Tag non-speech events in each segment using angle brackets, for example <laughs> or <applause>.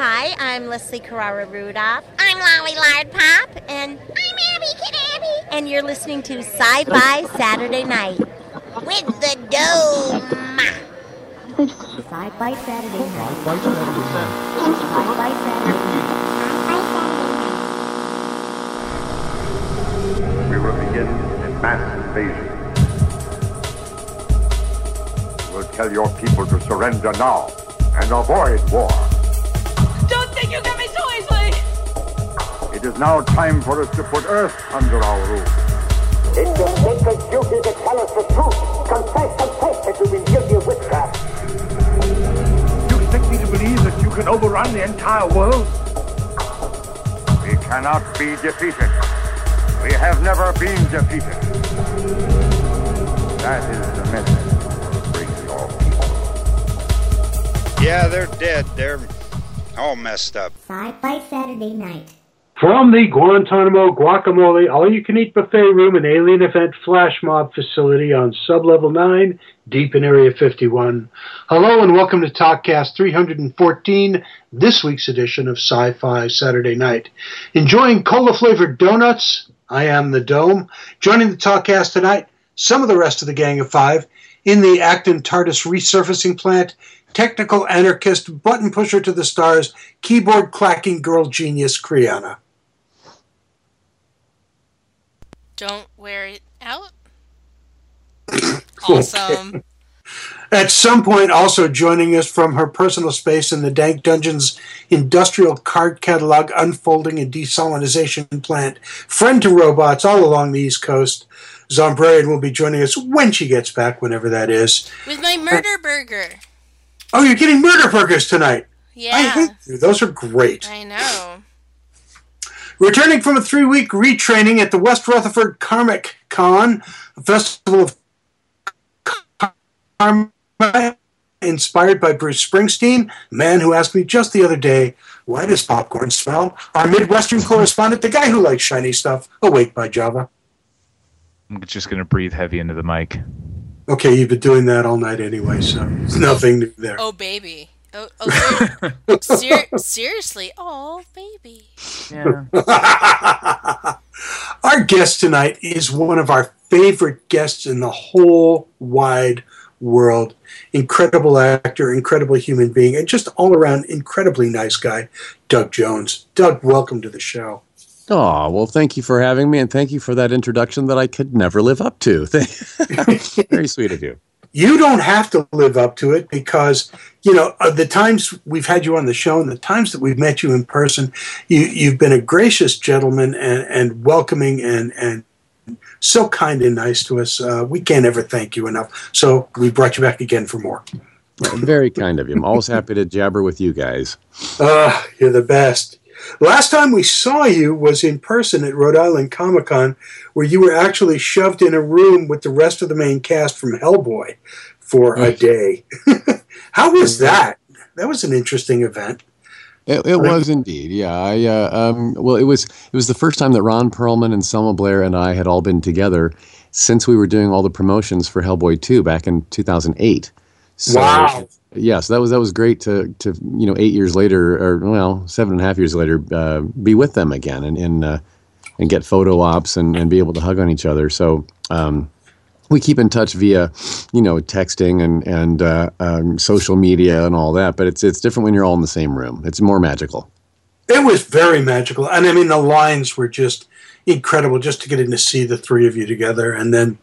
Hi, I'm Leslie Carrara Rudolph. I'm Lolly Lard Pop. And I'm Abby Kid and you're listening to Sci Fi Saturday Night. With the dome. Sci-Fi Saturday night. Sci-Fi Saturday night. We will begin a mass invasion. We'll tell your people to surrender now and avoid war. Is now time for us to put Earth under our rule. It's your sacred duty to tell us the truth. Confess, confess that you've been guilty of witchcraft. You expect me to believe that you can overrun the entire world? We cannot be defeated. We have never been defeated. That is the message to bring your people. Yeah, they're dead. They're all messed up. Sci-Fi Saturday night. From the Guantanamo Guacamole All You Can Eat Buffet Room and Alien Event Flash Mob Facility on Sublevel 9, deep in Area 51. Hello and welcome to TalkCast 314, this week's edition of Sci Fi Saturday Night. Enjoying cola flavored donuts? I am the Dome. Joining the TalkCast tonight, some of the rest of the Gang of Five in the Acton TARDIS resurfacing plant, technical anarchist, button pusher to the stars, keyboard clacking girl genius, Kriana. Don't wear it out. <coughs> awesome. At some point, also joining us from her personal space in the Dank Dungeons industrial card catalog unfolding and desalinization plant, friend to robots all along the East Coast, Zombrarian will be joining us when she gets back, whenever that is. With my murder burger. Oh, you're getting murder burgers tonight. Yeah. Those are great. I know. Returning from a three week retraining at the West Rutherford Karmic Con, a festival of karma inspired by Bruce Springsteen, a man who asked me just the other day, why does popcorn smell? Our Midwestern correspondent, the guy who likes shiny stuff, awake by Java. I'm just going to breathe heavy into the mic. Okay, you've been doing that all night anyway, so there's <laughs> nothing new there. Oh, baby. Oh, oh ser- ser- <laughs> seriously. Oh, baby. Yeah. <laughs> our guest tonight is one of our favorite guests in the whole wide world. Incredible actor, incredible human being, and just all around incredibly nice guy, Doug Jones. Doug, welcome to the show. Oh, well, thank you for having me, and thank you for that introduction that I could never live up to. <laughs> Very sweet of you. You don't have to live up to it because, you know, uh, the times we've had you on the show and the times that we've met you in person, you, you've been a gracious gentleman and, and welcoming and, and so kind and nice to us. Uh, we can't ever thank you enough. So we brought you back again for more. Well, very kind of you. I'm always happy to jabber with you guys. Uh, you're the best. Last time we saw you was in person at Rhode Island Comic Con, where you were actually shoved in a room with the rest of the main cast from Hellboy for a day. <laughs> How was that? That was an interesting event. It, it was indeed, yeah. I uh, um, well, it was it was the first time that Ron Perlman and Selma Blair and I had all been together since we were doing all the promotions for Hellboy 2 back in 2008. So, Wow. Yeah, so that was that was great to to you know eight years later or well seven and a half years later uh, be with them again and and uh, and get photo ops and, and be able to hug on each other. So um, we keep in touch via you know texting and and uh, um, social media and all that. But it's it's different when you're all in the same room. It's more magical. It was very magical. And I mean, the lines were just incredible just to get in to see the three of you together. And then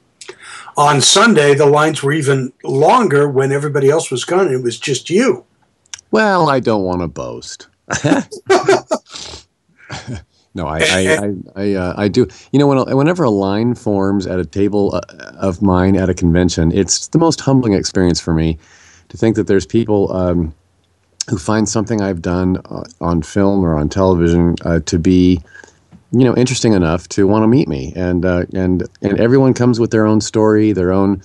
on Sunday, the lines were even longer when everybody else was gone. It was just you. Well, I don't want to boast. <laughs> <laughs> <laughs> no, I I <laughs> I, I, uh, I do. You know, when, whenever a line forms at a table uh, of mine at a convention, it's the most humbling experience for me to think that there's people um, who find something I've done uh, on film or on television uh, to be, you know, interesting enough to want to meet me, and uh, and and everyone comes with their own story, their own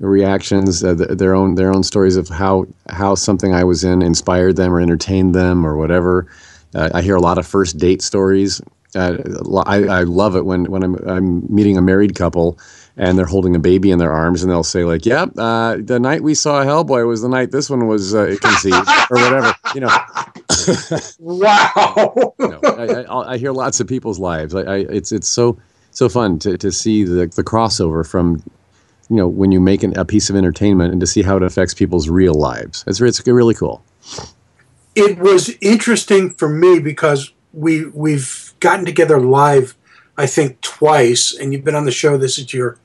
reactions, uh, their own their own stories of how how something I was in inspired them or entertained them or whatever. Uh, I hear a lot of first date stories. Uh, I, I love it when when I'm I'm meeting a married couple and they're holding a baby in their arms, and they'll say like, "Yep, uh, the night we saw Hellboy was the night this one was uh, conceived, or whatever." You know. wow. <laughs> you know, I, I, I hear lots of people's lives. I, I it's it's so so fun to, to see the the crossover from you know when you make an, a piece of entertainment and to see how it affects people's real lives. It's it's really cool. It was interesting for me because we we've gotten together live, I think twice, and you've been on the show. This is your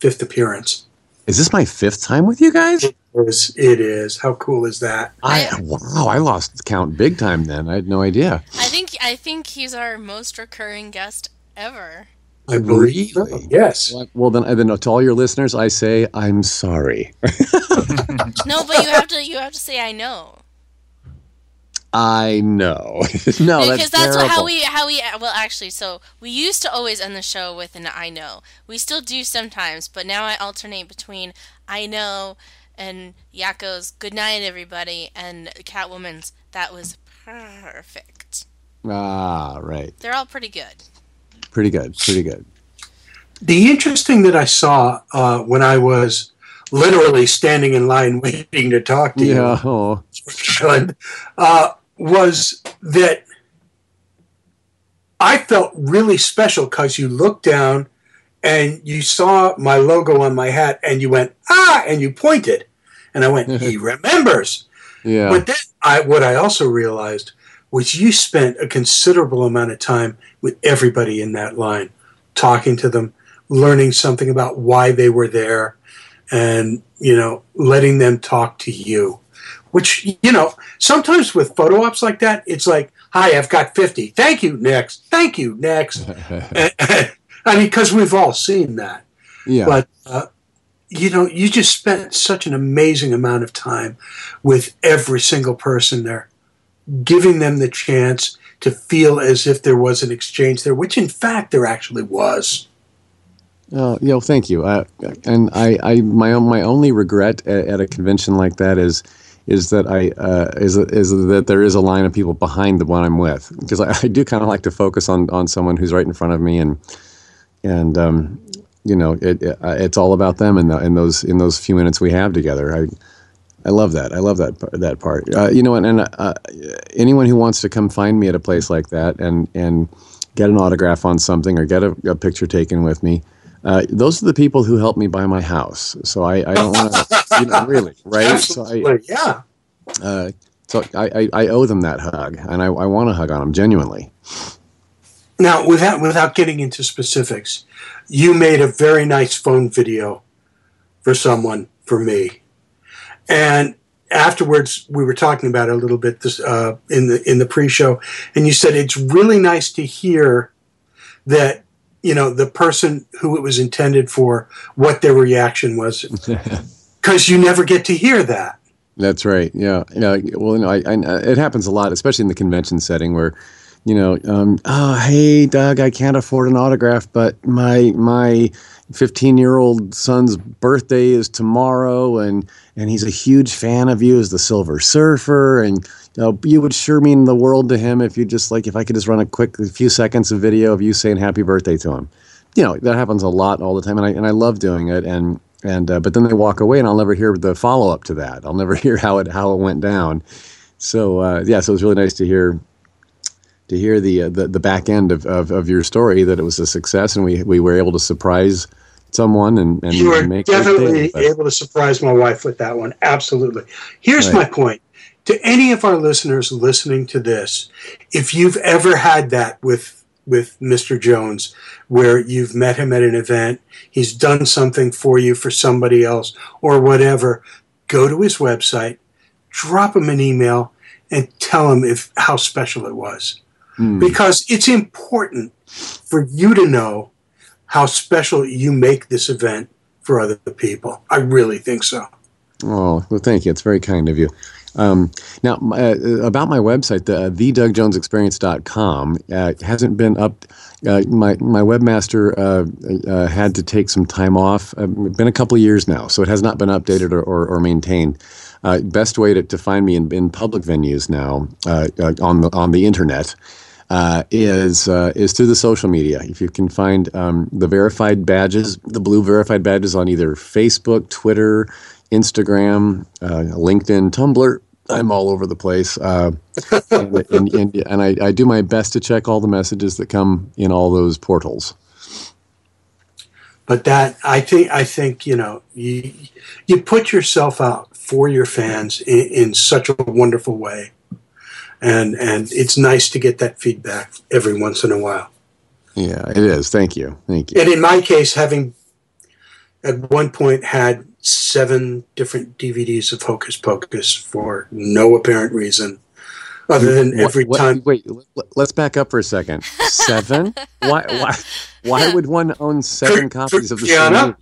fifth appearance. Is this my fifth time with you guys? It is. It is. How cool is that? I wow! I lost count big time. Then I had no idea. I think I think he's our most recurring guest ever. I believe. so. Yes. Well, well, then, then to all your listeners, I say I'm sorry. <laughs> No, but you have to you have to say I know. I know. no, because that's, that's what, how we how we well actually so we used to always end the show with an I know. We still do sometimes, but now I alternate between I know and Yakko's good night everybody and Catwoman's that was perfect. Ah, right. They're all pretty good. Pretty good. Pretty good. The interesting that I saw uh, when I was literally standing in line <laughs> waiting to talk to Yeah. you, Oh. <laughs> Island, uh, was that I felt really special because you looked down and you saw my logo on my hat and you went ah and you pointed and I went he <laughs> remembers. Yeah. But then I what I also realized was you spent a considerable amount of time with everybody in that line, talking to them, learning something about why they were there, and you know, letting them talk to you. Which you know, sometimes with photo ops like that, it's like, "Hi, I've got 50. Thank you, next. Thank you, next." <laughs> I mean, because we've all seen that. Yeah. But uh, you know, you just spent such an amazing amount of time with every single person there, giving them the chance to feel as if there was an exchange there, which in fact there actually was. Oh, you know, thank you. Uh, and I, I, my my only regret at, at a convention like that is, is that I, uh, is is that there is a line of people behind the one I'm with because I, <laughs> I do kind of like to focus on on someone who's right in front of me and, and um, you know, it, it uh, it's all about them and the, in those in those few minutes we have together. I, I love that. I love that that part. Uh, you know, and, and uh, anyone who wants to come find me at a place like that and and get an autograph on something or get a, a picture taken with me, uh, those are the people who helped me buy my house. So I, I don't want to, you know, <laughs> really, right? So I, yeah. uh, so I, I, I owe them that hug, and I, I want to hug on them genuinely. Now, without without getting into specifics, you made a very nice phone video for someone for me, and afterwards we were talking about it a little bit this uh, in the in the pre-show, and you said it's really nice to hear that you know the person who it was intended for what their reaction was <laughs> because you never get to hear that. That's right. Yeah. Yeah. Well, you know, I, I, it happens a lot, especially in the convention setting where, you know, um, oh, hey, Doug, I can't afford an autograph, but my my 15 year old son's birthday is tomorrow, and and he's a huge fan of you as the Silver Surfer, and you know, you would sure mean the world to him if you just like if I could just run a quick a few seconds of video of you saying happy birthday to him. You know, that happens a lot all the time, and I and I love doing it, and and uh, but then they walk away and I'll never hear the follow up to that. I'll never <laughs> hear how it how it went down. So uh, yeah, so it was really nice to hear to hear the uh, the, the back end of, of, of your story that it was a success and we we were able to surprise someone and, and you were definitely day. Able to surprise my wife with that one. Absolutely. Here's Right. my point to any of our listeners listening to this: if you've ever had that with with Mr. Jones, where you've met him at an event, he's done something for you for somebody else or whatever, go to his website, drop him an email, and tell him if how special it was Hmm. because it's important for you to know how special you make this event for other people. I really think so. Oh, well, thank you. It's very kind of you. Um, now, uh, about my website, the uh, thedougjonesexperience.com, uh, hasn't been up. Uh, my my webmaster uh, uh, had to take some time off. Uh, it's been a couple of years now, so it has not been updated or, or, or maintained. Uh, best way to, to find me in, in public venues now uh, uh, on the on the internet uh, is uh, is through the social media. If you can find um, the verified badges, the blue verified badges on either Facebook, Twitter, Instagram, uh, LinkedIn, Tumblr. I'm all over the place, uh, <laughs> and, and, and, and I, I do my best to check all the messages that come in all those portals. But that I think I think you know you you put yourself out for your fans in, in such a wonderful way, and and it's nice to get that feedback every once in a while. Yeah, it is. Thank you. Thank you. And in my case, having at one point had seven different DVDs of Hocus Pocus for no apparent reason, other than every what, time. Wait, let's back up for a second. Seven? <laughs> why? Why? Why would one own seven copies of the same Gianna,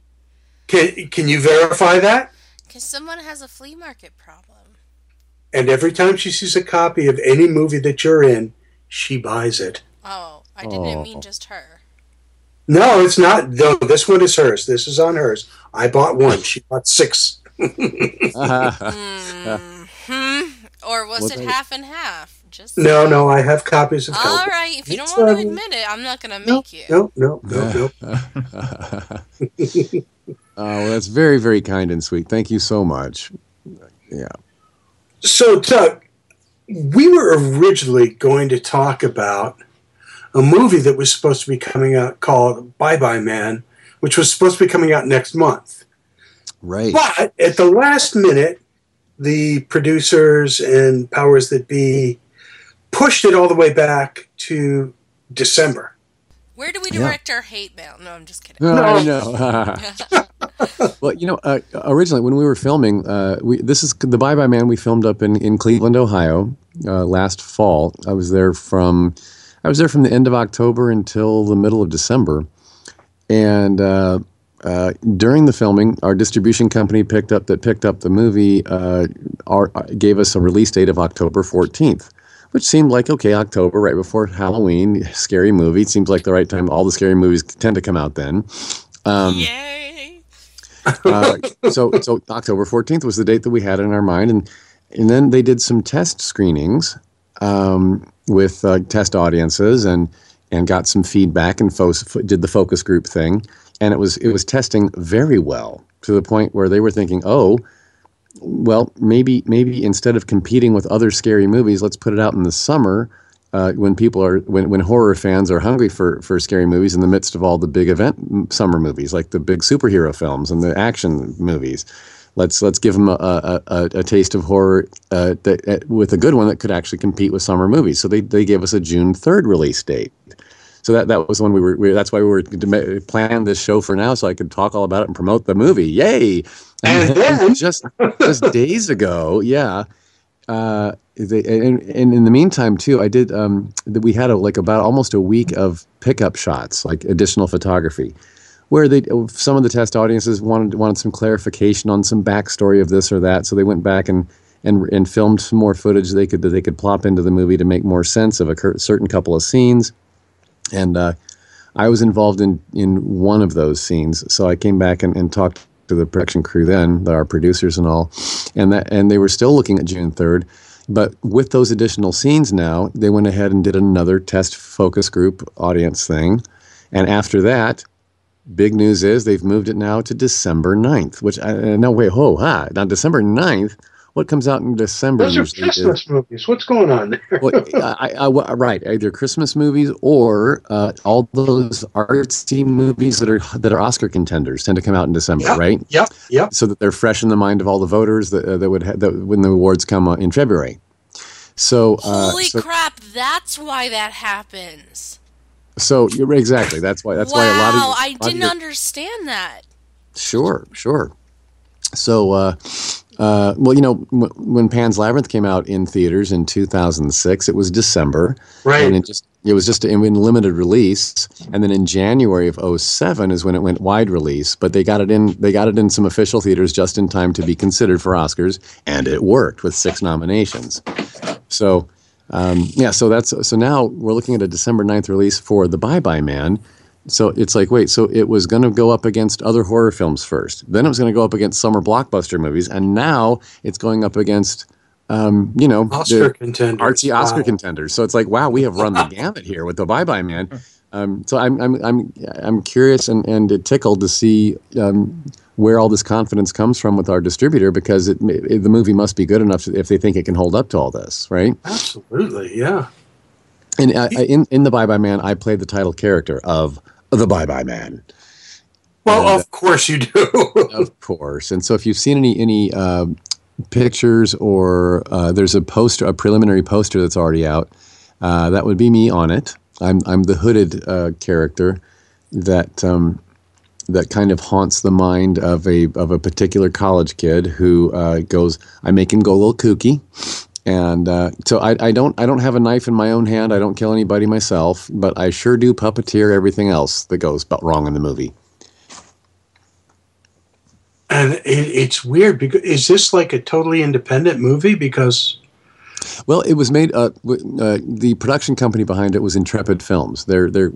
can can you verify that? Because someone has a flea market problem. And every time she sees a copy of any movie that you're in, she buys it. Oh, I didn't Oh. mean just her. No, it's not. No, this one is hers. This is on hers. I bought one. She bought six. Hmm. Or was Was it I- half and half? Just No, no, I have copies of. All copies. right, if you don't It's, want to um, admit it, I'm not gonna make you. No, no, no, no. Oh, <laughs> well, that's very, very kind and sweet. Thank you so much. Yeah. So, Doug, we were originally going to talk about a movie that was supposed to be coming out called Bye Bye Man, which was supposed to be coming out next month. Right. But at the last minute, the producers and powers that be pushed it all the way back to December. Where do we Yeah. direct our hate mail? No, I'm just kidding. No, I know. <laughs> <laughs> well, you know, uh, originally when we were filming, uh, we this is the Bye Bye Man. We filmed up in, in Cleveland, Ohio, uh, last fall. I was there from I was there from the end of October until the middle of December, and uh, uh, during the filming, our distribution company picked up that picked up the movie. Uh, our, gave us a release date of October fourteenth. Which seemed like okay, October, right before Halloween, scary movie. It seems like the right time. All the scary movies tend to come out then. Um, uh, so so October 14th was the date that we had in our mind and and then they did some test screenings um, with uh, test audiences and and got some feedback and fo- did the focus group thing and it was it was testing very well to the point where they were thinking oh well maybe maybe instead of competing with other scary movies let's put it out in the summer uh, when people are when, when horror fans are hungry for for scary movies in the midst of all the big event summer movies like the big superhero films and the action movies. Let's let's give them a, a, a, a taste of horror uh, that, uh, with a good one that could actually compete with summer movies. So they, they gave us a June 3rd release date so that, that was when we were we, that's why we were to plan this show for now so I could talk all about it and promote the movie. Yay! And then- just just days ago yeah uh, they, and, and in the meantime too i did um, we had a, like about almost a week of pickup shots like additional photography where they some of the test audiences wanted wanted some clarification on some backstory of this or that so they went back and and, and filmed some more footage they could that they could plop into the movie to make more sense of a cur- certain couple of scenes and uh, I was involved in in one of those scenes. So I came back and, and talked to the production crew then, our producers and all, and that and they were still looking at June third. But with those additional scenes now, they went ahead and did another test focus group audience thing. And after that, big news is they've moved it now to December 9th, which I uh, no wait, ho, ha. Now December 9th, what comes out in December Those are usually is- Christmas movies. What's going on there? well, <laughs> I, I, I- right, either Christmas movies or uh, all those artsy movies that are that are Oscar contenders tend to come out in December, Yep, right? Yep, yep. So that they're fresh in the mind of all the voters that uh, that would ha- that when the awards come uh, in February. So, uh, Holy so, crap! That's why that happens. so you're exactly that's why that's wow, why a lot of people. I didn't your- understand that. Sure, sure. So, uh, uh, well, you know, w- when Pan's Labyrinth came out in theaters in 2006, it was December, Right. And it just it was just in limited release, and then in January of 07 is when it went wide release. But they got it in they got it in some official theaters just in time to be considered for Oscars, and it worked with six nominations. So. Um, yeah, so that's so now we're looking at a December 9th release for The Bye Bye Man. So it's like, wait, so it was going to go up against other horror films first. Then it was going to go up against summer blockbuster movies. And now it's going up against um, you know, Oscar contenders. artsy Oscar Wow. contenders. So it's like, wow, we have run the <laughs> gamut here with the Bye Bye Man. Um, so I'm I'm I'm I'm curious and and tickled to see um, where all this confidence comes from with our distributor because it, it the movie must be good enough if they think it can hold up to all this, right? Absolutely, yeah. And uh, in in the Bye Bye Man, I played the title character of the Bye Bye Man. Well, And, of course you do. <laughs> of course. And so if you've seen any any uh, pictures or uh, there's a poster, a preliminary poster that's already out, uh, that would be me on it. I'm I'm the hooded uh, character that um, that kind of haunts the mind of a of a particular college kid who uh, goes. I make him go a little kooky. And uh, so I, I don't I don't have a knife in my own hand. I don't kill anybody myself, but I sure do puppeteer everything else that goes wrong in the movie. and it, it's weird because is this like a totally independent movie? Because Well, it was made. Uh, w- uh, the production company behind it was Intrepid Films. They're they're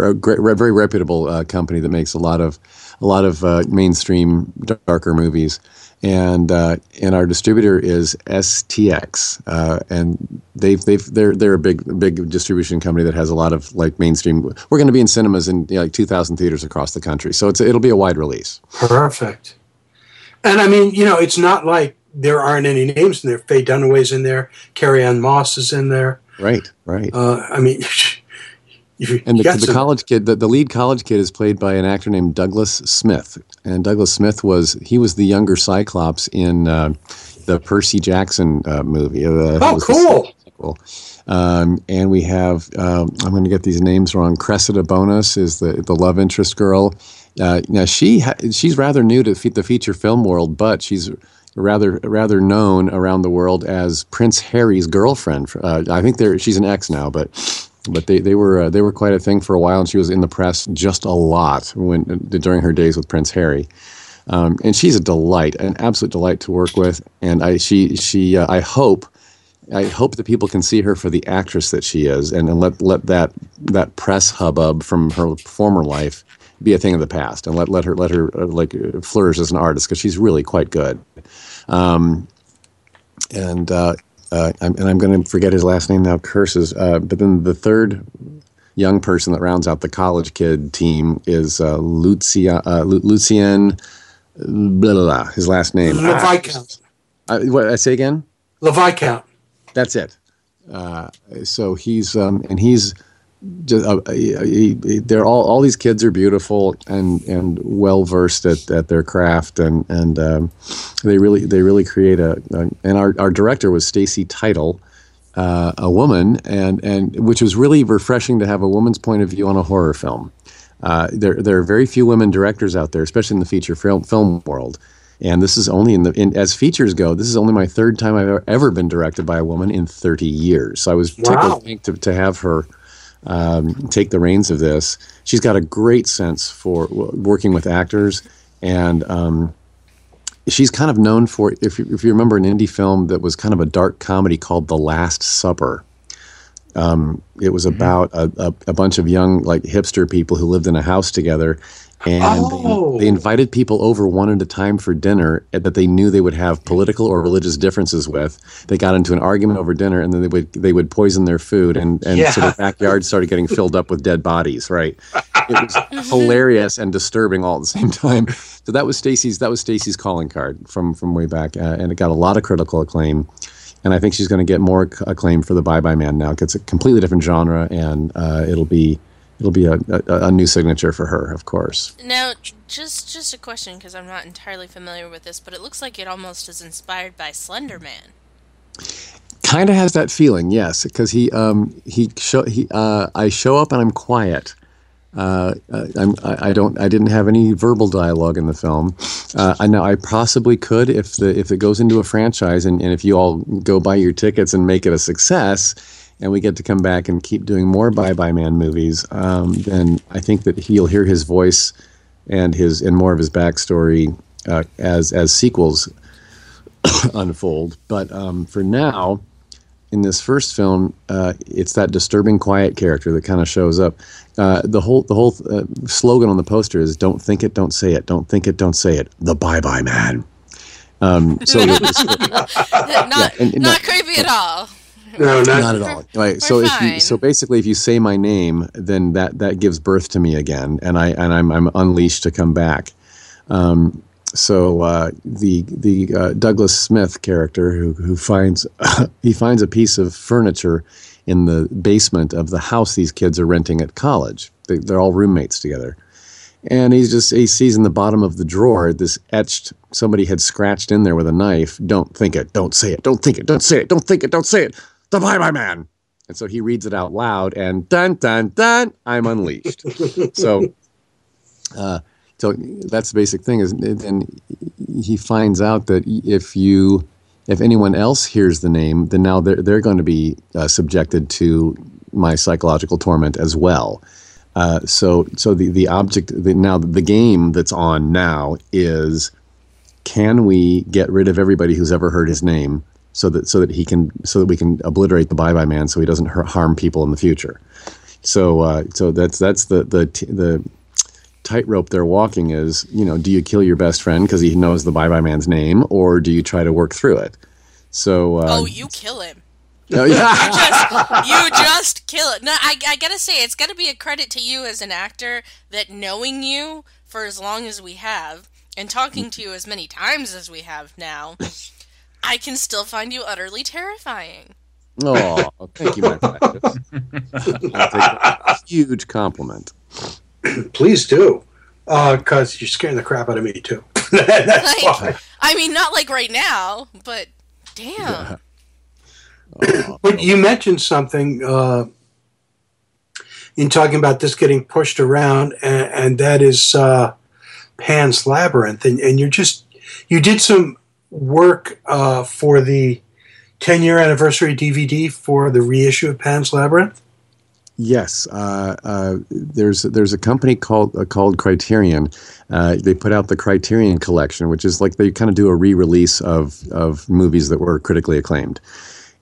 a great, re- very reputable uh, company that makes a lot of a lot of uh, mainstream darker movies. And uh, and our distributor is STX, uh, and they've they've they're they're a big big distribution company that has a lot of like mainstream. We're going to be in cinemas in you know, like two thousand theaters across the country, so it's it'll be a wide release. perfect. And I mean, you know, it's not like there aren't any names in there. Faye Dunaway's in there. Carrie-Anne Moss is in there. Right, right. Uh, I mean, <laughs> you, And the, the some- college kid, the, the lead college kid, is played by an actor named Douglas Smith. And Douglas Smith was he was the younger Cyclops in uh, the Percy Jackson uh, movie. Uh, Oh, cool. Um, and we have um, I'm going to get these names wrong. Cressida Bonas is the the love interest girl. Uh, now she ha- she's rather new to fe- the feature film world, but she's rather rather known around the world as Prince Harry's girlfriend. Uh, I think they're she's an ex now, but but they, they were uh, they were quite a thing for a while, and she was in the press just a lot when during her days with Prince Harry. Um, and she's a delight, an absolute delight to work with. And I she she uh, I hope I hope that people can see her for the actress that she is, and, and let let that that press hubbub from her former life be a thing of the past, and let let her let her uh, like uh, flourish as an artist because she's really quite good. Um, and uh, uh, I'm, and I'm going to forget his last name now. Curses. Uh, but then the third young person that rounds out the college kid team is uh, Lucia, uh, Lu- Lucien. Blah, blah, blah, his last name. Laviscount. Uh, what I say again? Laviscount. That's it. Uh, so he's um, and he's just uh, he, he, they're all all these kids are beautiful and and well versed at, at their craft and and um, they really they really create a, a and our, our director was Stacy Title. Uh, a woman, and and which was really refreshing to have a woman's point of view on a horror film. Uh, there there are very few women directors out there, especially in the feature film film world. And this is only in the in, as features go. This is only my third time I've ever, been directed by a woman in 30 years. So I was Wow. tickled to, to have her um, take the reins of this. She's got a great sense for w- working with actors, and um, she's kind of known for if you, if you remember an indie film that was kind of a dark comedy called The Last Supper. Um, it was about a, a, a bunch of young like hipster people who lived in a house together, and Oh. they, they invited people over one at a time for dinner that they knew they would have political or religious differences with. They got into an argument over dinner, and then they would they would poison their food, and and so the backyard started getting filled up with dead bodies. Right, it was <laughs> hilarious and disturbing all at the same time. So that was Stacy's that was Stacy's calling card from from way back, uh, and it got a lot of critical acclaim. And I think she's going to get more acclaim for the Bye Bye Man now. It's a completely different genre, and uh, it'll be it'll be a, a, a new signature for her, of course. Now, just just a question because I'm not entirely familiar with this, but it looks like it almost is inspired by Slender Man. Kind of has that feeling, yes, because he um, he show he uh, I show up and I'm quiet. Uh, uh, I'm, I, I don't. I didn't have any verbal dialogue in the film. Uh, I know I possibly could if the if it goes into a franchise and, and if you all go buy your tickets and make it a success, and we get to come back and keep doing more Bye Bye Man movies, um, then I think that he'll hear his voice and his and more of his backstory uh, as as sequels <coughs> unfold. But um, for now, in this first film, uh, it's that disturbing, quiet character that kind of shows up. Uh, the whole the whole uh, slogan on the poster is "Don't think it, don't say it. Don't think it, don't say it." The Bye Bye Man. Um, so, <laughs> not yeah, and- and not creepy at all. No, <laughs> not, not at all. Right. We're So if you, so basically, if you say my name, then that that gives birth to me again, and I and I'm I'm unleashed to come back. Um, so uh, the the uh, Douglas Smith character who who finds <laughs> he finds a piece of furniture in the basement of the house these kids are renting at college. They, they're all roommates together, and he's just he sees in the bottom of the drawer this etched somebody had scratched in there with a knife. Don't think it. Don't say it. Don't think it. Don't say it. Don't think it. Don't say it. The Bye Bye Man. And so he reads it out loud, and dun dun dun, I'm unleashed. <laughs> so, uh, so that's the basic thing. Is and he finds out that if you, if anyone else hears the name, then now they're they're going to be uh, subjected to my psychological torment as well. Uh, so so the the object the, now the game that's on now is can we get rid of everybody who's ever heard his name so that so that he can so that we can obliterate the bye bye man so he doesn't har- harm people in the future so uh, so that's that's the the the tightrope they're walking is you know do you kill your best friend because he knows the bye bye man's name or do you try to work through it so uh, Oh, you kill him. <laughs> oh, yeah. You just, you just kill it. No, I, I gotta say, it's gotta be a credit to you as an actor that knowing you for as long as we have and talking to you as many times as we have now, I can still find you utterly terrifying. oh thank you my precious I'll take that. huge compliment please do, because you're scaring the crap out of me too. <laughs> That's Like, why. I mean, not like right now, but damn. But you mentioned something uh, in talking about this getting pushed around, and, and that is uh, Pan's Labyrinth, and, and you're just you did some work uh, for the 10 year anniversary DVD for the reissue of Pan's Labyrinth. Yes, uh, uh, there's there's a company called uh, called Criterion. Uh, they put out the Criterion Collection, which is like they kind of do a re-release of of movies that were critically acclaimed.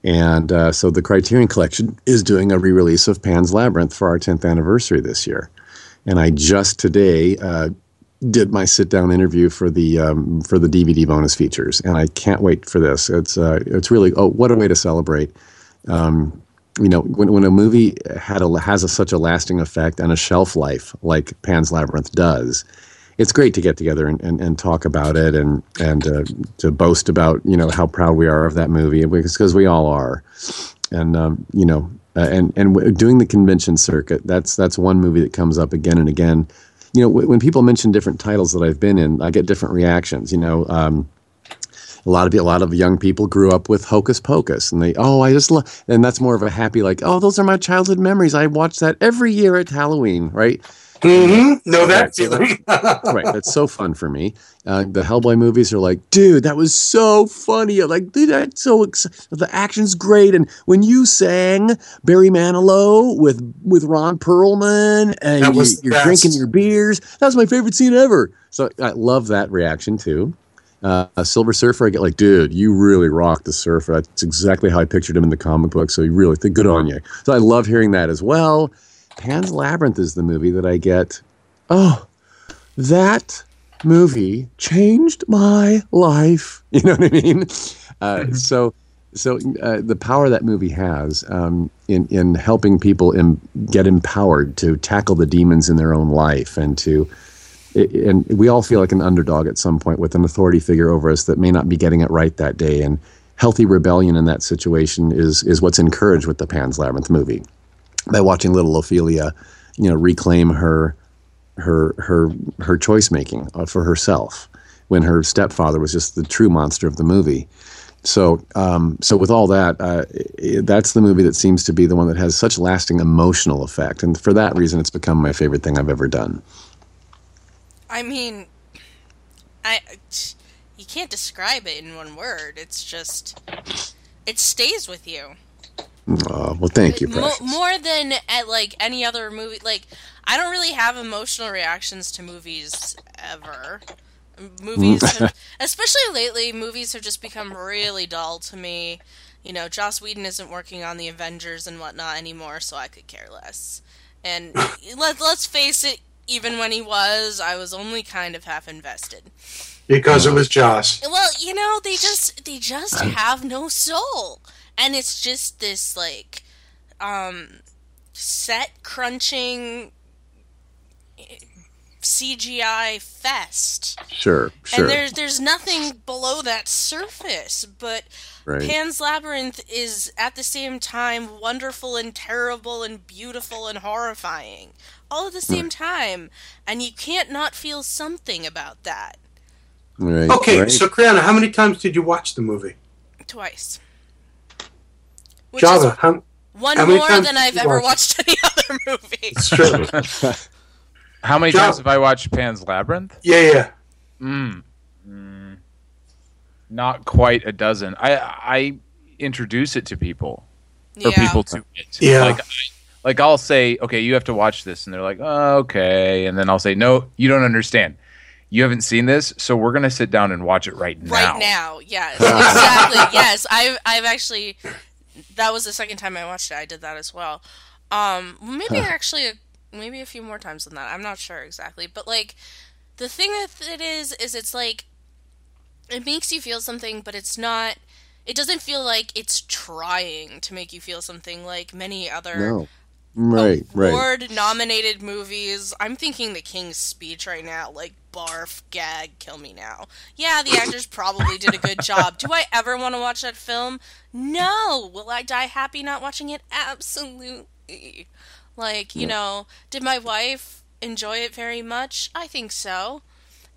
And uh, so the Criterion Collection is doing a re-release of Pan's Labyrinth for our 10th anniversary this year. And I just today uh, did my sit-down interview for the um, for the DVD bonus features, and I can't wait for this. It's uh, it's really oh what a way to celebrate. Um, you know, when, when a movie had a, has a, such a lasting effect and a shelf life like Pan's Labyrinth does, it's great to get together and, and, and talk about it and and uh, to boast about you know how proud we are of that movie because we all are, and um, you know uh, and and w- doing the convention circuit that's that's one movie that comes up again and again. You know, w- when people mention different titles that I've been in, I get different reactions. You know. Um, a lot of a lot of young people grew up with Hocus Pocus, and they oh I just love, and that's more of a happy like oh those are my childhood memories. I watch that every year at Halloween, right? Mm-hmm. Know that so feeling. right, that's so fun for me. Uh, the Hellboy movies are like, dude, that was so funny. I'm like, dude, that's so ex- the action's great, and when you sang Barry Manilow with with Ron Perlman, and you, you're best. drinking your beers, that was my favorite scene ever. So I love that reaction too. Uh, a Silver Surfer, I get like, dude, you really rock the Surfer. That's exactly how I pictured him in the comic book. So you really think good on you. So I love hearing that as well. Pan's Labyrinth is the movie that I get. Oh, that movie changed my life. <laughs> You know what I mean? Uh, So, so uh, the power that movie has um, in in helping people em- get empowered to tackle the demons in their own life and to and we all feel like an underdog at some point with an authority figure over us that may not be getting it right that day and healthy rebellion in that situation is is what's encouraged with the Pan's Labyrinth movie by watching little Ophelia you know reclaim her her her her choice making uh, for herself when her stepfather was just the true monster of the movie so um, so with all that uh, that's the movie that seems to be the one that has such lasting emotional effect and for that reason it's become my favorite thing I've ever done I mean, I you can't describe it in one word. It's just it stays with you. Uh, well, thank you, Mo- more than at like any other movie. Like I don't really have emotional reactions to movies ever. Movies, have, <laughs> especially lately, movies have just become really dull to me. You know, Joss Whedon isn't working on the Avengers and whatnot anymore, so I could care less. And <laughs> let let's face it, even when he was, I was only kind of half invested. because it was Joss. Well, you know, they just they just have no soul. And it's just this like um set crunching CGI fest. Sure, sure. And there's there's nothing below that surface, but Right. Pan's Labyrinth is at the same time wonderful and terrible and beautiful and horrifying, all at the same time, and you can't not feel something about that. Right, Okay, right. so Kriana, how many times did you watch the movie? Twice. Which Java, is how, one how more than I've ever watch watched any <laughs> other movie. it's true. <laughs> How many John- times have I watched Pan's Labyrinth? yeah, yeah. Mm. Mm. Not quite a dozen. I I introduce it to people or Yeah. people to it. Yeah. Like I, like I'll say, okay, you have to watch this, and they're like, oh, okay, and then I'll say, no, you don't understand. You haven't seen this, so we're gonna sit down and watch it right now. Right now, yes, <laughs> exactly. yes, I've I've actually that was the second time I watched it. I did that as well. Um, maybe actually, a, maybe a few more times than that. I'm not sure exactly, but like the thing with it is, is it's like it makes you feel something, but it's not. It doesn't feel like it's trying to make you feel something like many other no. Right, right. award nominated movies. I'm thinking The King's Speech right now. Like, barf, gag, kill me now. Yeah, the actors probably did a good <laughs> job. Do I ever want to watch that film? No. Will I die happy not watching it? Absolutely. Like, you know, did my wife enjoy it very much? I think so.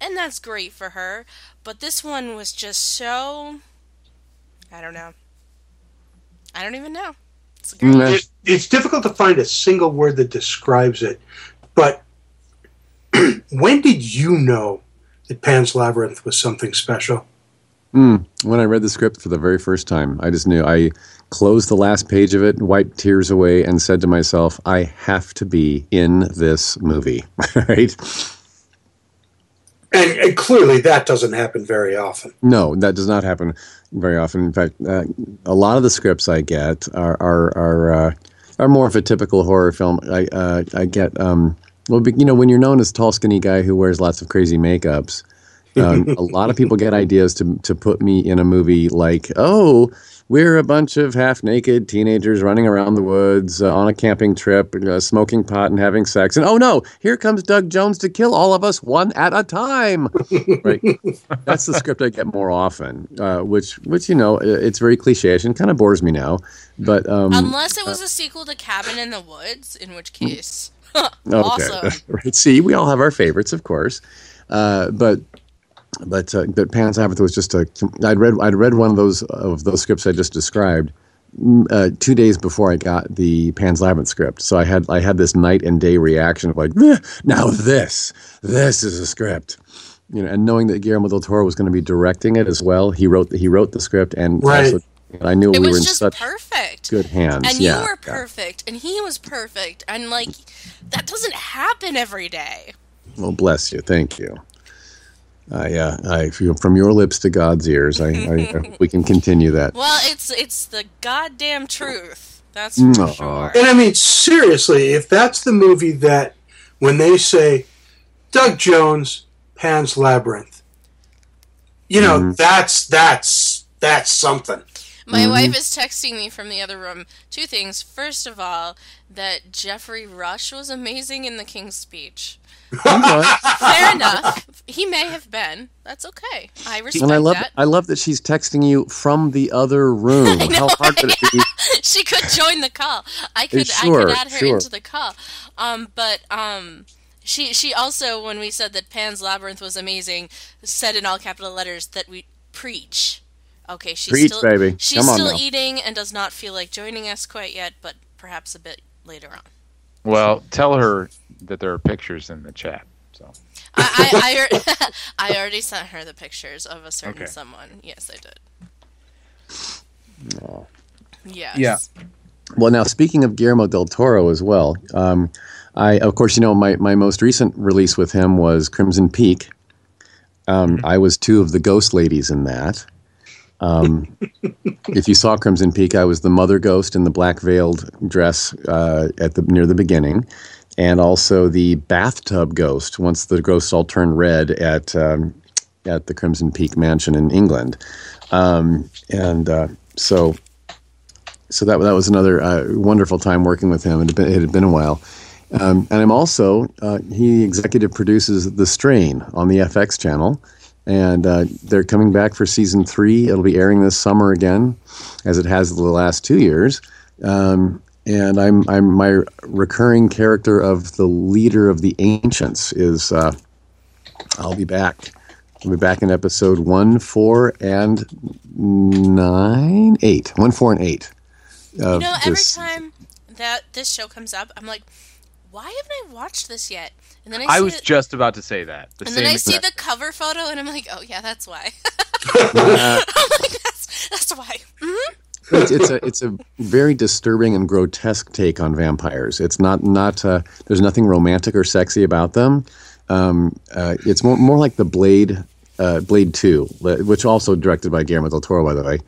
And that's great for her. But this one was just so. I don't know. I don't even know. It's. Mm, It, it's difficult to find a single word that describes it, but <clears throat> when did you know that Pan's Labyrinth was something special? Mm, when I read the script for the very first time, I just knew. I closed the last page of it, wiped tears away, and said to myself, "I have to be in this movie." <laughs> right? And, and clearly, that doesn't happen very often. No, that does not happen very often. In fact, uh, a lot of the scripts I get are are are, uh, are more of a typical horror film. I uh, I get um, well, you know, when you're known as tall, skinny guy who wears lots of crazy makeups, um, a lot of people get ideas to to put me in a movie like, oh, we're a bunch of half naked teenagers running around the woods uh, on a camping trip, uh, smoking pot and having sex, and oh no, here comes Doug Jones to kill all of us one at a time. right, <laughs> that's the script I get more often, uh, which which you know i- it's very cliche and kind of bores me now, but um, Unless it was a sequel to Cabin in the Woods, in which case, <laughs> Okay. awesome. <laughs> right. See, we all have our favorites, of course. Uh, but but uh, but Pan's Labyrinth was just a. I'd read I'd read one of those of those scripts I just described mm, uh, two days before I got the Pan's Labyrinth script. So I had I had this night and day reaction of like, "Eh, now this this is a script. You know, and knowing that Guillermo del Toro was going to be directing it as well, he wrote the, he wrote the script, and Right. also, I knew it we were in just such perfect. good hands. And yeah, you were yeah. perfect, and he was perfect, and like that doesn't happen every day. Well, bless you. Thank you. Uh, yeah, I feel from your lips to God's ears. I, I <laughs> we can continue that. Well, it's it's the goddamn truth. That's for Aw. sure. And I mean, seriously, if that's the movie that when they say Doug Jones, Pan's Labyrinth, you know, Mm-hmm. that's that's that's something. My wife is texting me from the other room. Two things. First of all, that Geoffrey Rush was amazing in The King's Speech. <laughs> Fair enough. He may have been. That's okay. I respect and I love that. I love that she's texting you from the other room. <laughs> How hard could it be? <laughs> she could join the call. I could I could add her sure. into the call. Um, but um, she she also when we said that Pan's Labyrinth was amazing, said in all capital letters that we preach. Okay, she's Preach, still baby. she's Come on still now. eating and does not feel like joining us quite yet, but perhaps a bit later on. Well, tell her that there are pictures in the chat. So I I, I, <laughs> <laughs> I already sent her the pictures of a certain Okay. someone. Yes, I did. Aw. Yes. Yeah. Well, now speaking of Guillermo del Toro as well, um, I of course you know my my most recent release with him was Crimson Peak. Um, I was two of the ghost ladies in that. Um, <laughs> if you saw Crimson Peak, I was the mother ghost in the black veiled dress uh, at the near the beginning, and also the bathtub ghost. Once the ghosts all turned red at um, at the Crimson Peak Mansion in England, um, and uh, so so that that was another uh, wonderful time working with him. It had been, it had been a while. Um, and I'm also uh, he executive produces The Strain on the FX channel, and uh, they're coming back for season three. It'll be airing this summer again, as it has the last two years. Um, and I'm I'm my recurring character of the leader of the ancients is uh, I'll be back. I'll be back in episode one, four, and nine, eight. One, four, and eight. You know, every time that this show comes up, I'm like, why haven't I watched this yet? And then I, I was it- just about to say that. The and same then I see exact- the cover photo, and I'm like, oh yeah, that's why. <laughs> <laughs> I'm like, that's that's why. hmm it's, it's a it's a very disturbing and grotesque take on vampires. It's not not uh, there's nothing romantic or sexy about them. Um, uh, it's more more like the Blade uh, Blade Two, which also directed by Guillermo del Toro, by the way,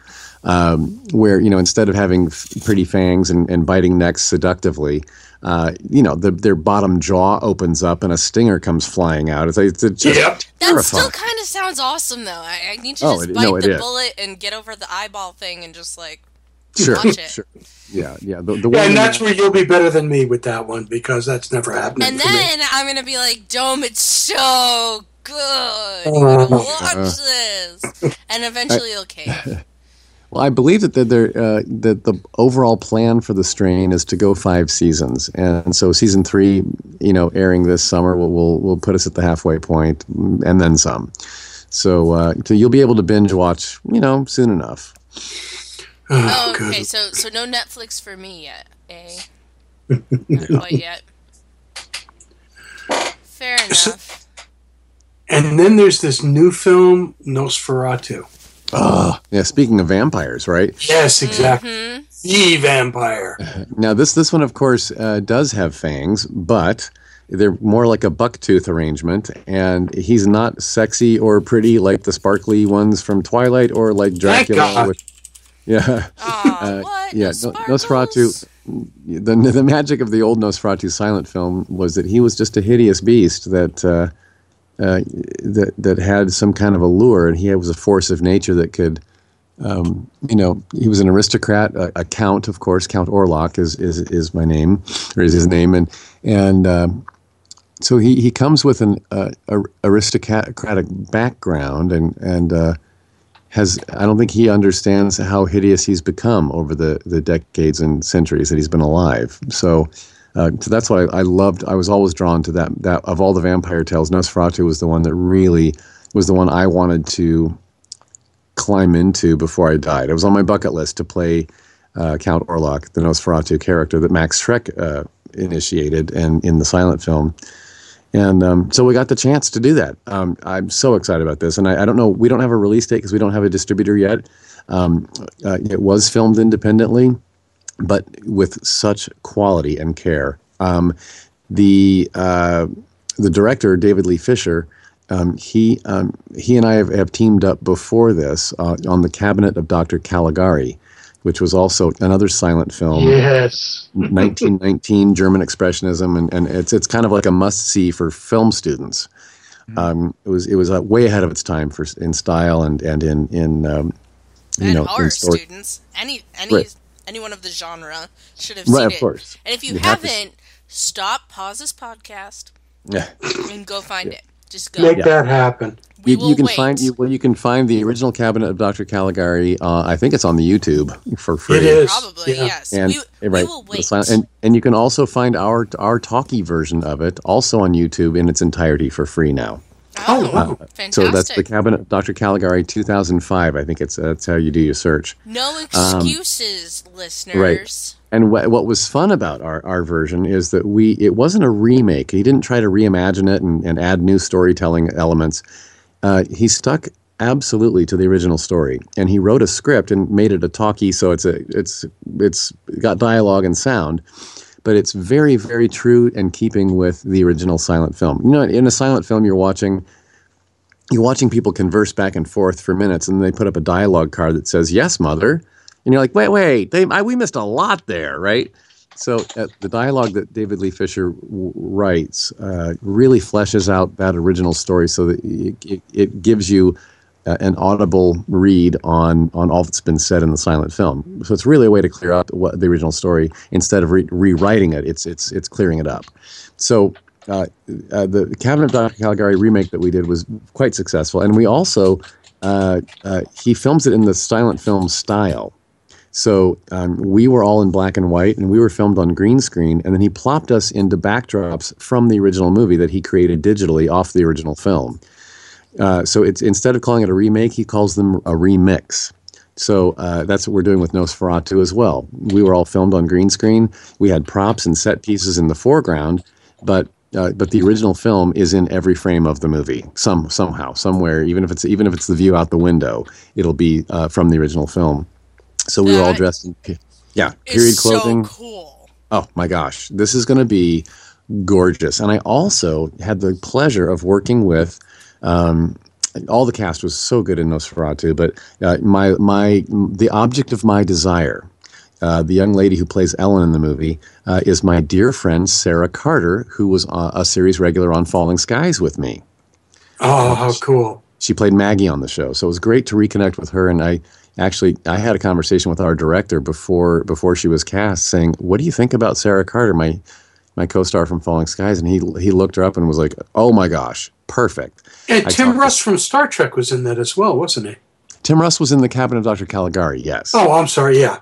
um, where you know instead of having pretty fangs and, and biting necks seductively. Uh, you know, the, their bottom jaw opens up and a stinger comes flying out. It's, it's just That terrifying. still kind of sounds awesome, though. I, I need to Oh, just it- bite no, the is. bullet and get over the eyeball thing and just like Sure, watch it. sure. Yeah, yeah. The, the Yeah, and that's where you'll be better than me with that one because that's never happened. And for me. then I'm gonna be like, Dome, it's so good. You gotta watch this. <laughs> And eventually you'll cave. <laughs> Well, I believe that the, there, uh, that the overall plan for the strain is to go five seasons, and so season three, you know, airing this summer will will, will put us at the halfway point, and then some. So, uh, so you'll be able to binge watch, you know, soon enough. Oh, okay, so so no Netflix for me yet, eh? <laughs> Not quite yet. Fair enough. And then there's this new film, Nosferatu. Ah, yeah. Speaking of vampires, right? Yes, exactly. Mm-hmm. The vampire. <laughs> Now this this one, of course, uh, does have fangs, but they're more like a bucktooth arrangement, and he's not sexy or pretty like the sparkly ones from Twilight or like Dracula. God. With, yeah, <laughs> uh, yeah. No, Nosferatu. The the magic of the old Nosferatu silent film was that he was just a hideous beast that. Uh, that that had some kind of allure, and he was a force of nature that could, um, you know, he was an aristocrat, a, a count, of course. Count Orlok is is is my name, or is his name, and and um, so he he comes with an uh, aristocratic background, and and uh, has I don't think he understands how hideous he's become over the the decades and centuries that he's been alive. So. Uh, so that's why I loved. I was always drawn to that. That of all the vampire tales, Nosferatu was the one that really was the one I wanted to climb into before I died. It was on my bucket list to play uh, Count Orlok, the Nosferatu character that Max Schreck uh, initiated, and in the silent film. And um, so we got the chance to do that. Um, I'm so excited about this, and I, I don't know. We don't have a release date because we don't have a distributor yet. Um, uh, it was filmed independently but with such quality and care. Um, the uh, the director David Lee Fisher, um, he um, he and I have, have teamed up before this uh, on the Cabinet of Dr. Caligari, which was also another silent film. Yes. 1919 <laughs> German expressionism, and, and it's it's kind of like a must see for film students. Um, it was it was uh, way ahead of its time for in style and and in in um, you and know horror in story. students, any any Right. Anyone of the genre should have Right, seen of it. course. And if you, You have to haven't, stop, pause this podcast, Yeah. and go find it. Just go. Make that happen. You, will you can wait. find you, well, you can find the original cabinet of Dr. Caligari. Uh, I think it's on the YouTube for free. It is. Probably, yeah. yes. And, we, we right, will wait. and and you can also find our our talkie version of it also on YouTube in its entirety for free now. Oh, wow. fantastic. So that's the cabinet Dr. Caligari 2005. I think it's that's how you do your search. no um, excuses, listeners. And what what was fun about our, our version is that we it wasn't a remake. He didn't try to reimagine it and, and add new storytelling elements. Uh, he stuck absolutely to the original story, and he wrote a script and made it a talkie, so it's a it's it's got dialogue and sound, but it's very very true and keeping with the original silent film. You know, in a silent film, you're watching you're watching people converse back and forth for minutes, and they put up a dialogue card that says "Yes, mother," and you're like, "Wait, wait, they, I, we missed a lot there, right?" So uh, the dialogue that David Lee Fisher w- writes uh, really fleshes out that original story, so that it, it, it gives you an audible read on on all that's been said in the silent film. So it's really a way to clear up what the original story instead of re- rewriting it. It's it's it's clearing it up. So. Uh, uh, the Cabinet of Dr. Caligari remake that we did was quite successful, and we also uh, uh, he films it in the silent film style. So um, we were all in black and white, and we were filmed on green screen. And then he plopped us into backdrops from the original movie that he created digitally off the original film. Uh, so it's instead of calling it a remake, he calls them a remix. So uh, that's what we're doing with Nosferatu as well. We were all filmed on green screen. We had props and set pieces in the foreground, but uh, but the original film is in every frame of the movie, some somehow, somewhere. Even if it's even if it's the view out the window, it'll be uh, from the original film. So we were all dressed in, yeah, period clothing. So cool. Oh my gosh, this is going to be gorgeous. And I also had the pleasure of working with. Um, all the cast was so good in Nosferatu, but uh, my my the object of my desire, uh, the young lady who plays Ellen in the movie, uh, is my dear friend Sarah Carter, who was uh, a series regular on Falling Skies with me. Oh, how cool! She played Maggie on the show, so it was great to reconnect with her. And I actually I had a conversation with our director before before she was cast, saying, "What do you think about Sarah Carter, my my co-star from Falling Skies?" And he he looked her up and was like, "Oh my gosh, perfect." And I Tim Russ from Star Trek was in that as well, wasn't he? Tim Russ was in the cabin of Dr. Caligari. Yes, Oh, I'm sorry. Yeah.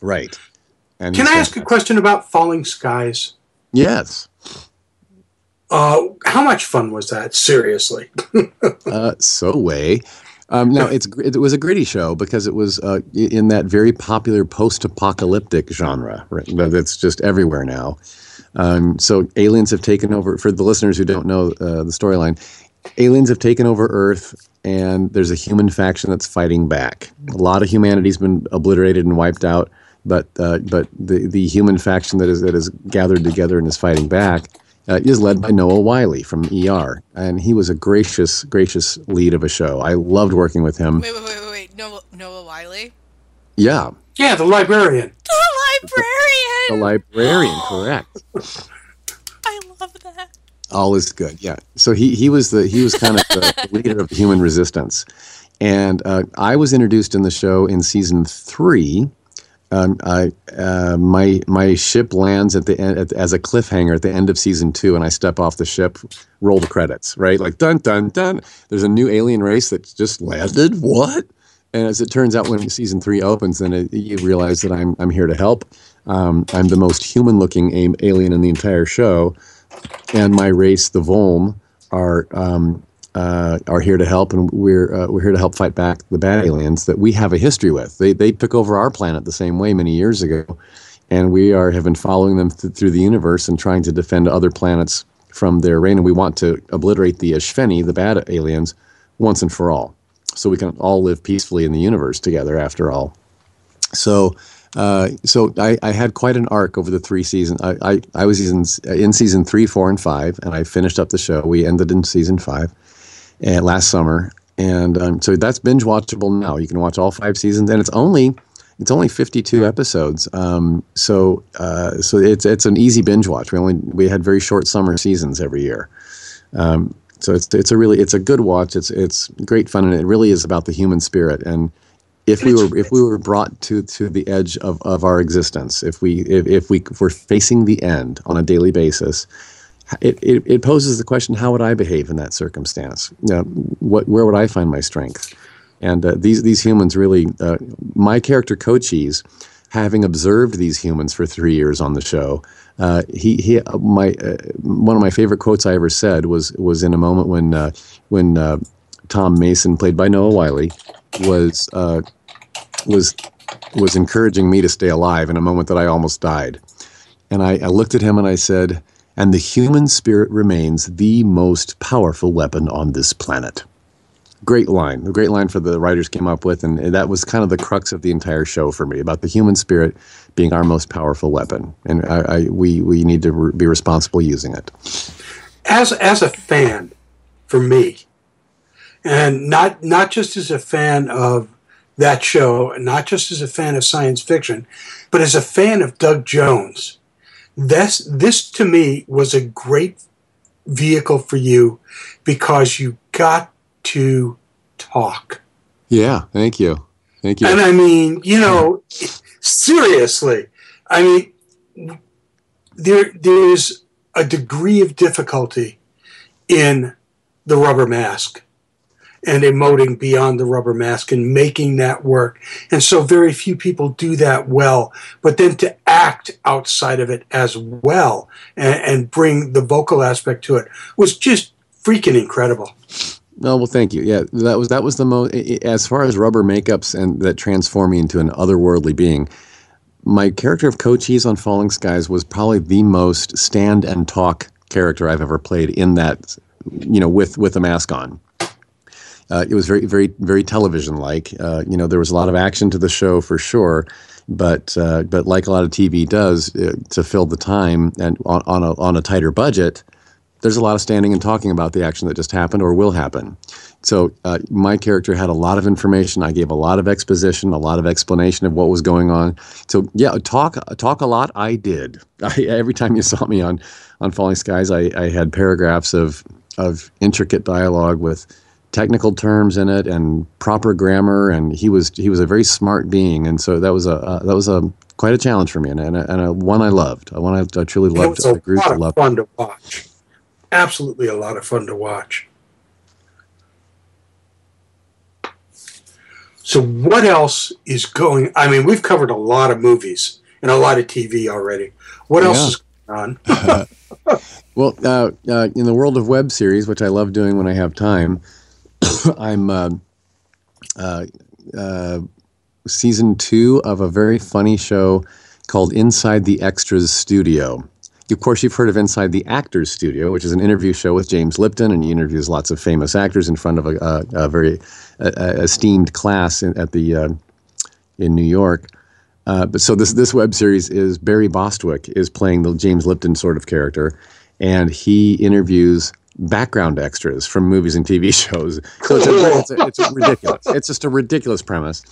right. And Can I ask a question about Falling Skies? Yes. Uh, how much fun was that? Seriously. <laughs> uh, so way. Um, now it's it was a gritty show because it was uh, in that very popular post-apocalyptic genre right, that's just everywhere now. Um, so aliens have taken over. For the listeners who don't know uh, the storyline, aliens have taken over Earth, and there's a human faction that's fighting back. A lot of humanity's been obliterated and wiped out, but uh, but the the human faction that is that is gathered together and is fighting back uh, is led by Noah Wyle from ER, and he was a gracious, gracious lead of a show. I loved working with him. Wait, wait, wait, wait, wait. Noah, Noah Wyle? Yeah, yeah, the librarian. The librarian! the librarian, correct. <gasps> I love that. All is good. Yeah. So he he was the he was kind of the leader of the human resistance, and uh, I was introduced in the show in season three. Um, I, uh, my my ship lands at the end at, as a cliffhanger at the end of season two, and I step off the ship, roll the credits, right? Like dun dun dun. There's a new alien race that just landed. What? And as it turns out, when season three opens, then it, you realize that I'm I'm here to help. Um, I'm the most human-looking alien in the entire show, and my race, the Volm, are um, uh, are here to help, and we're uh, we're here to help fight back the bad aliens that we have a history with. They they took over our planet the same way many years ago, and we are have been following them th- through the universe and trying to defend other planets from their reign. And we want to obliterate the Espheni, the bad aliens, once and for all, so we can all live peacefully in the universe together. After all, so. Uh, so I, I had quite an arc over the three seasons. I, I, I was in, in season three, four, and five, and I finished up the show. We ended in season five uh, last summer, and um, so that's binge watchable now. You can watch all five seasons, and it's only it's only 52 episodes. Um, so uh, so it's it's an easy binge watch. We only we had very short summer seasons every year. Um, so it's it's a really it's a good watch. It's it's great fun, and it really is about the human spirit. And if we were if we were brought to to the edge of, of our existence, if we if, if we were facing the end on a daily basis, it, it, it poses the question: How would I behave in that circumstance? You know, what where would I find my strength? And uh, these these humans really, uh, my character Cochise, having observed these humans for three years on the show, uh, he he uh, my uh, one of my favorite quotes I ever said was was in a moment when uh, when uh, Tom Mason, played by Noah Wyle, was uh, was was encouraging me to stay alive in a moment that I almost died. And I, I looked at him and I said, "And the human spirit remains the most powerful weapon on this planet." Great line, a great line for the writers came up with, and that was kind of the crux of the entire show for me about the human spirit being our most powerful weapon, and I, I, we we need to re- be responsible using it. as as a fan for me and not not just as a fan of that show not just as a fan of science fiction but as a fan of Doug Jones this this to me was a great vehicle for you because you got to talk. Yeah, thank you. Thank you. And I mean, you know, seriously, I mean, there there's a degree of difficulty in the rubber mask and emoting beyond the rubber mask and making that work. And so very few people do that well. But then to act outside of it as well and, and bring the vocal aspect to it was just freaking incredible. No, well, thank you. Yeah, that was that was the most. As far as rubber makeups and that transform me into an otherworldly being, my character of Cochise on Falling Skies was probably the most stand and talk character I've ever played. In that, you know, with with a mask on. Uh, it was very, very, very television-like. Uh, you know, there was a lot of action to the show for sure, but uh, but like a lot of TV does, uh, to fill the time and on, on a on a tighter budget, there's a lot of standing and talking about the action that just happened or will happen. So uh, my character had a lot of information. I gave a lot of exposition, a lot of explanation of what was going on. So yeah, talk talk a lot. I did. <laughs> I, every time you saw me on on Falling Skies, I, I had paragraphs of of intricate dialogue with technical terms in it and proper grammar. And he was he was a very smart being, and so that was a uh, that was a quite a challenge for me, and and a, and a one I loved, a one I, I truly loved. It was a lot of loved. fun to watch. Absolutely, a lot of fun to watch. So, what else is going? I mean, we've covered a lot of movies and a lot of TV already. What yeah. else is going on? <laughs> <laughs> well, uh, uh, in the world of web series, which I love doing when I have time, <coughs> I'm uh, uh, uh, season two of a very funny show called Inside the Extras Studio. Of course, you've heard of Inside the Actors Studio, which is an interview show with James Lipton, and he interviews lots of famous actors in front of a, a, a very esteemed class in, at the uh, in New York. Uh, but so this this web series is Barry Bostwick is playing the James Lipton sort of character, and he interviews background extras from movies and TV <laughs> shows. So it's, a, it's, a, it's ridiculous. It's just a ridiculous premise.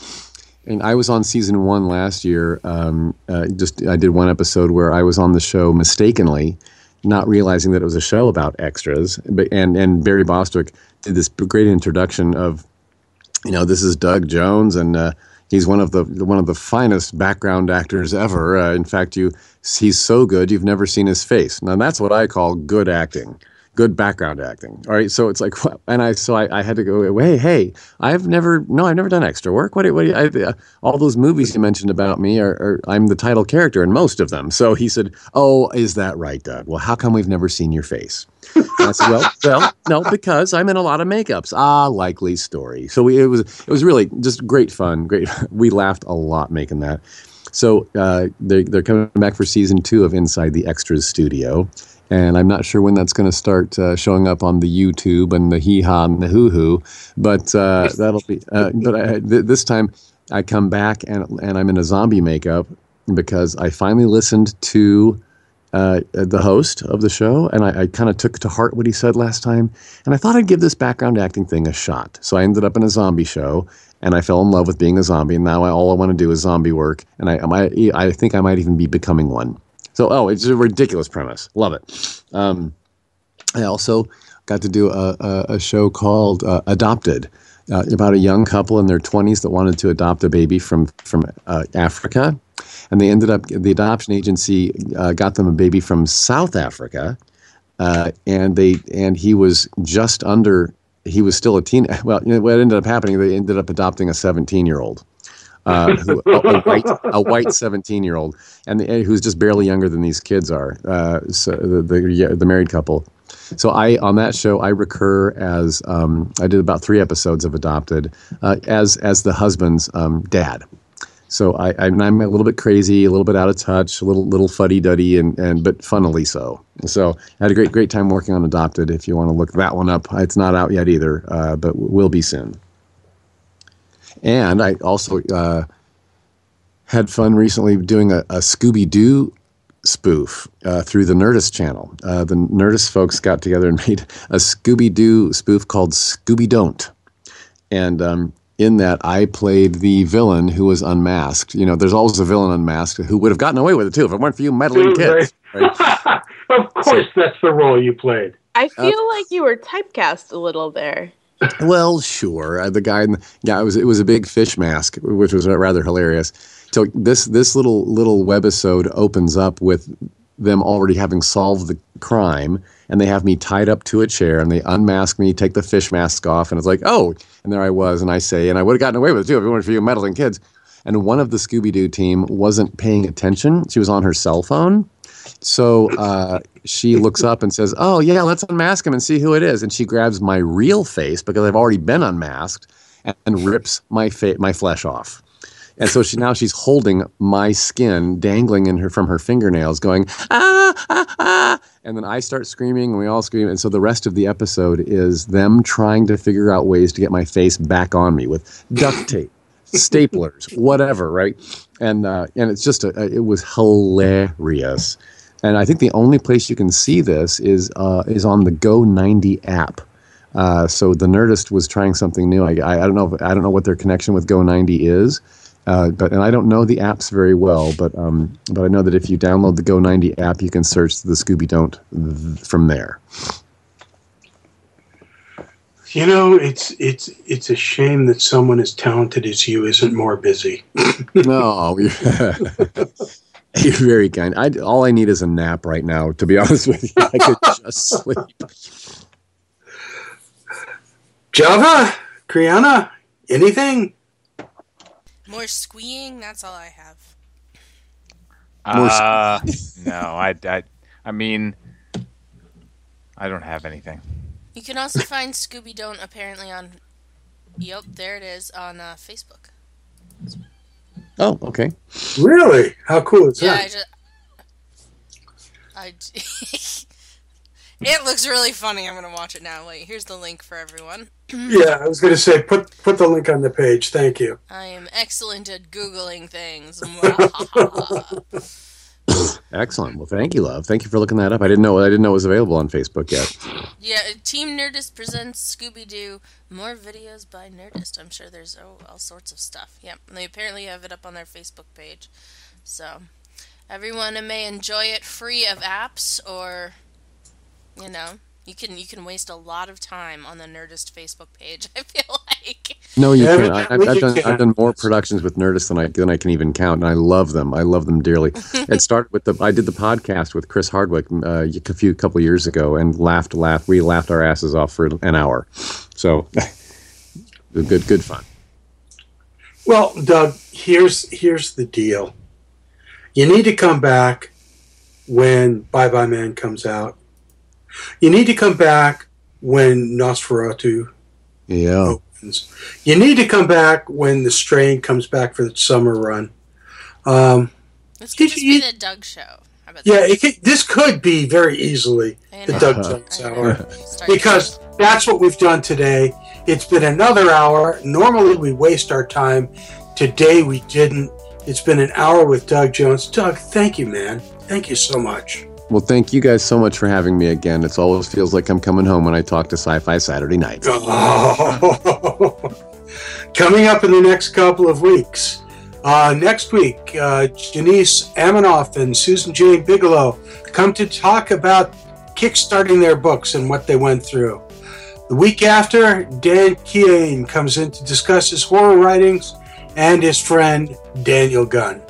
And I was on season one last year. Um, uh, just I did one episode where I was on the show mistakenly, not realizing that it was a show about extras. But and and Barry Bostwick did this great introduction of, you know, this is Doug Jones and. Uh, he's one of the one of the finest background actors ever. Uh, in fact, you he's so good you've never seen his face. Now that's what I call good acting good background acting. All right, so it's like, <laughs> and I so I, I had to go. Hey, hey, I've never no, I've never done extra work. What? What? I, uh, all those movies you mentioned about me are, are, I'm the title character in most of them. So he said, "Oh, is that right, Doug? Well, how come we've never seen your face?" And I said, "Well, <laughs> well, no, because I'm in a lot of makeups." Ah, likely story. So we, it was it was really just great fun. Great, <laughs> we laughed a lot making that. So uh, they, they're coming back for season two of Inside the Extras Studio and I'm not sure when that's going to start uh, showing up on the YouTube and the hee haw and the hoo hoo, but uh, that'll be. Uh, but I, th- this time, I come back and and I'm in a zombie makeup because I finally listened to uh, the host of the show, and I, I kind of took to heart what he said last time, and I thought I'd give this background acting thing a shot. So I ended up in a zombie show, and I fell in love with being a zombie. And now I, all I want to do is zombie work, and I, I, I think I might even be becoming one. So, oh, it's a ridiculous premise. Love it. Um, I also got to do a, a, a show called uh, Adopted uh, about a young couple in their 20s that wanted to adopt a baby from, from uh, Africa. And they ended up, the adoption agency uh, got them a baby from South Africa. Uh, and they and he was just under he was still a teen <laughs> well you know, what ended up happening they ended up adopting a 17 year old uh, who, a, <laughs> white a white 17 year old and the, who's just barely younger than these kids are uh, so the, the, the married couple so I on that show I recur as um, I did about three episodes of Adopted uh, as as the husband's um, dad. So I, I'm, I'm a little bit crazy, a little bit out of touch, a little little fuddy duddy, and and but funnily so. So I had a great great time working on Adopted. If you want to look that one up, it's not out yet either, uh, but will be soon. And I also uh, had fun recently doing a, a Scooby Doo spoof uh, through the Nerdist channel. Uh, the Nerdist folks got together and <laughs> made a Scooby Doo spoof called Scooby Don't. And um, in that, I played the villain who was unmasked. You know, there's always a villain unmasked who would have gotten away with it too if it weren't for you meddling kids. <laughs> of course, that's the role you played. I feel like you were typecast a little there. Well, sure. Uh, the guy, in the, yeah, it was it was a big fish mask, which was rather hilarious. So this this little little webisode opens up with them already having solved the crime, and they have me tied up to a chair, and they unmask me, take the fish mask off, and it's like, oh, and there I was, and I say, and I would have gotten away with it too if it weren't for you meddling kids. And one of the Scooby Doo team wasn't paying attention; she was on her cell phone. So uh, she looks up and says, "Oh yeah, let's unmask him and see who it is." And she grabs my real face because I've already been unmasked, and, rips my fa- my flesh off. And so she now she's holding my skin dangling in her from her fingernails, going ah ah ah. And then I start screaming, and we all scream. And so the rest of the episode is them trying to figure out ways to get my face back on me with duct tape, staplers, whatever, right? And uh, and it's just a, it was hilarious. And I think the only place you can see this is uh, is on the Go 90 app. Uh, so the Nerdist was trying something new. I, I, I don't know if, I don't know what their connection with Go 90 is, uh, but and I don't know the apps very well. But um, but I know that if you download the Go 90 app, you can search the Scooby Don't th- from there. You know, it's it's it's a shame that someone as talented as you isn't more busy. <laughs> no, <laughs> <laughs> you're, <laughs> you're very kind. I all I need is a nap right now. To be <laughs> honest with you, I could <laughs> just sleep. Java, Kriana, anything? More squeeing. That's all I have. Uh, no, I, I, I mean, I don't have anything. You can also find Scooby Don't apparently on. Yep, there it is on uh, Facebook. Oh, okay. Really? How cool is Yeah, that? I just. I. j- <laughs> it looks really funny. I'm gonna watch it now. Wait, here's the link for everyone. <clears throat> yeah, I was going to say put put the link on the page. Thank you. I am excellent at googling things. <laughs> Excellent. Well, thank you, love. Thank you for looking that up. I didn't know. I didn't know it was available on Facebook yet. yeah, Team Nerdist presents Scooby Doo. More videos by Nerdist. I'm sure there's oh, all sorts of stuff. Yep, and they apparently have it up on their Facebook page. So everyone may enjoy it free of apps, or you know, you can you can waste a lot of time on the Nerdist Facebook page. <laughs> I feel like. No, you Yeah, can't. I, I've, I've done. can. I've done more productions with Nerdist than I than I can even count, and I love them. I love them dearly. it <laughs> started with the. I did the podcast with Chris Hardwick uh, a few couple years ago, and laughed, laughed. We laughed our asses off for an hour. So, <laughs> good, good fun. Well, Doug, here's here's the deal. You need to come back when Bye Bye Man comes out. You need to come back when Nosferatu Yeah. opens. You need to come back when the Strain comes back for the summer run. Um, This could just be the Doug show. Yeah, it could, this could be very easily the. Doug Uh-huh. Jones <laughs> hour because that's what we've done today. It's been another hour. Normally we waste our time. Today we didn't. It's been an hour with Doug Jones. Doug, thank you, man. Thank you so much. Well, thank you guys so much for having me again. It always feels like I'm coming home when I talk to Sci-Fi Saturday Night. <laughs> Coming up in the next couple of weeks. Uh, next week, uh, Janice Amanoff and Susan Jane Bigelow come to talk about kickstarting their books and what they went through. The week after, Dan Keane comes in to discuss his horror writings and his friend Daniel Gunn.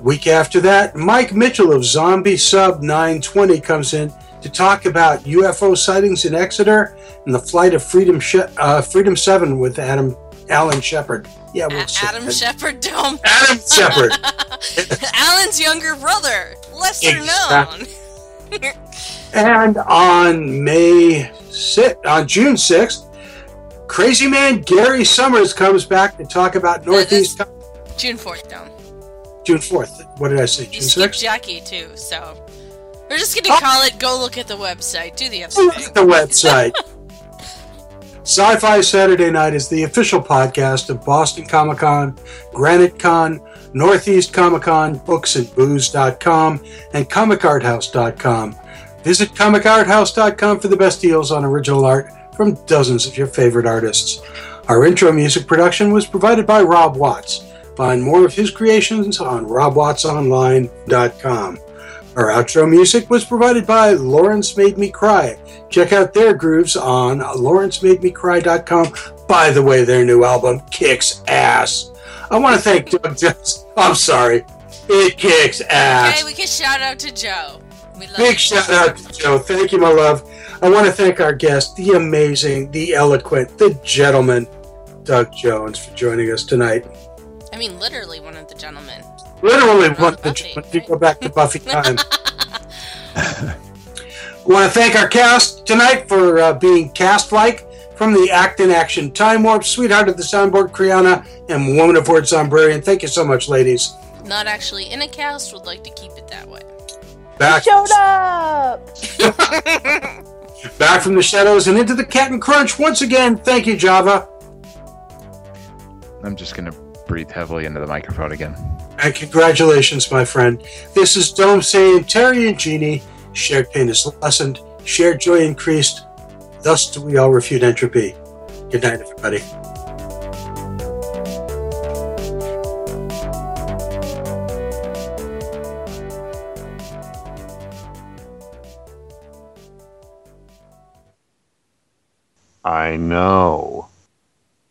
Week after that, Mike Mitchell of Zombie Sub 920 comes in to talk about UFO sightings in Exeter and the flight of Freedom she- uh, Freedom 7 with Adam Alan Shepard. Yeah, we'll A- Adam that. Shepard Dome. Adam Shepard. <laughs> Alan's younger brother, lesser known. <laughs> And on May 6th, on June 6th, Crazy Man Gary Summers comes back to talk about Northeast June fourth, Dome. June 4th. What did I say? You June 6th? Jackie too, so we're just gonna call it. Go look at the website. Do the other Look at the website. <laughs> Sci Fi Saturday Night is the official podcast of Boston Comic Con, Granite Con, Northeast Comic Con, booksandbooze.com, and comicarthouse.com. Visit comicarthouse.com for the best deals on original art from dozens of your favorite artists. Our intro music production was provided by Rob Watts. Find more of his creations on robwattsonline.com. Our outro music was provided by Lawrence Made Me Cry. Check out their grooves on lawrencemademecry.com. By the way, their new album kicks ass. I want to thank Doug Jones. I'm sorry. It kicks ass. Okay, we can shout out to Joe. Big you. shout out to Joe. Thank you, my love. I want to thank our guest, the amazing, the eloquent, the gentleman, Doug Jones, for joining us tonight. I mean, literally one of the gentlemen. Literally, want the if you go back to Buffy <laughs> time. I want to thank our cast tonight for uh, being cast-like from the Act in Action Time Warp, Sweetheart of the Soundboard, Kriana, and Woman of Word Zombrarian. Thank you so much, ladies. Not actually in a cast, would like to keep it that way. Back, Showed up! <laughs> back from the shadows and into the Cat and Crunch once again. Thank you, Java. I'm just gonna breathe heavily into the microphone again. And congratulations, my friend. This is Dome saying Terry and Jeannie, shared pain is lessened, shared joy increased. Thus do we all refute entropy. Good night, everybody. I know.